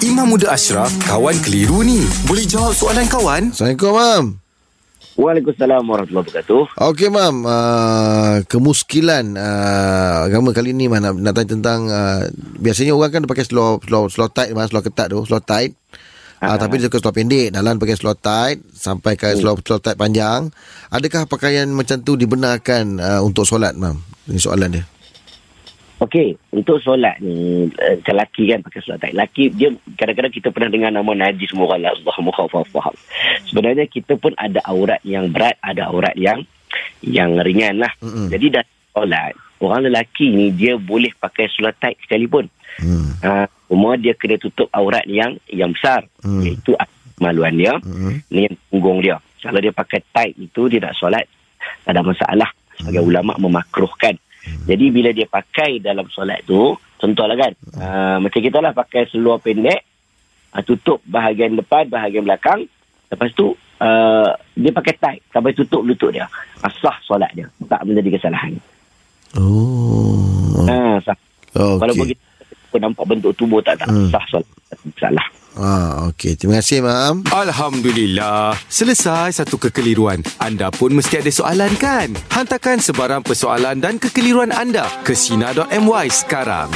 Imam Muda Ashraf, kawan keliru ni. Boleh jawab soalan kawan? Assalamualaikum, Mam. Waalaikumsalam warahmatullahi wabarakatuh. Okey, Mam. Uh, kemuskilan uh, agama kali ni, Mam. Nak, nak tanya tentang... Uh, biasanya orang kan pakai slow, slow, slow tight, Mam. Slow ketat tu. Slow tight. Uh, tapi dia suka slow pendek. Dalam pakai slow tight. Sampai ke slow, slow tight panjang. Adakah pakaian macam tu dibenarkan uh, untuk solat, Mam? Ini soalan dia. Okey, untuk solat ni, uh, lelaki kan pakai solat tight. Lelaki, dia kadang-kadang kita pernah dengar nama najis murala, Allah mukhafafaham. Sebenarnya kita pun ada aurat yang berat, ada aurat yang yang ringan lah. Mm-mm. Jadi dalam solat, orang lelaki ni dia boleh pakai solat tight sekalipun. Hmm. Uh, cuma dia kena tutup aurat yang yang besar. Hmm. Iaitu maluan dia, Hmm. ni yang punggung dia. Kalau dia pakai tight itu, dia tak solat, tak ada masalah. Sebagai ulama memakruhkan. Jadi bila dia pakai dalam solat tu, contohlah kan, uh, macam kita lah pakai seluar pendek, uh, tutup bahagian depan, bahagian belakang, lepas tu uh, dia pakai tight sampai tutup lutut dia. Asah solat dia, tak menjadi kesalahan. Oh. Ha, sah. Walaupun Okey. kita nampak bentuk tubuh tak tak Hmm. sah solat. Salah. Ah, okey. Terima kasih, Mam. Alhamdulillah. Selesai satu kekeliruan. Anda pun mesti ada soalan kan? Hantarkan sebarang persoalan dan kekeliruan anda ke Sina.my sekarang.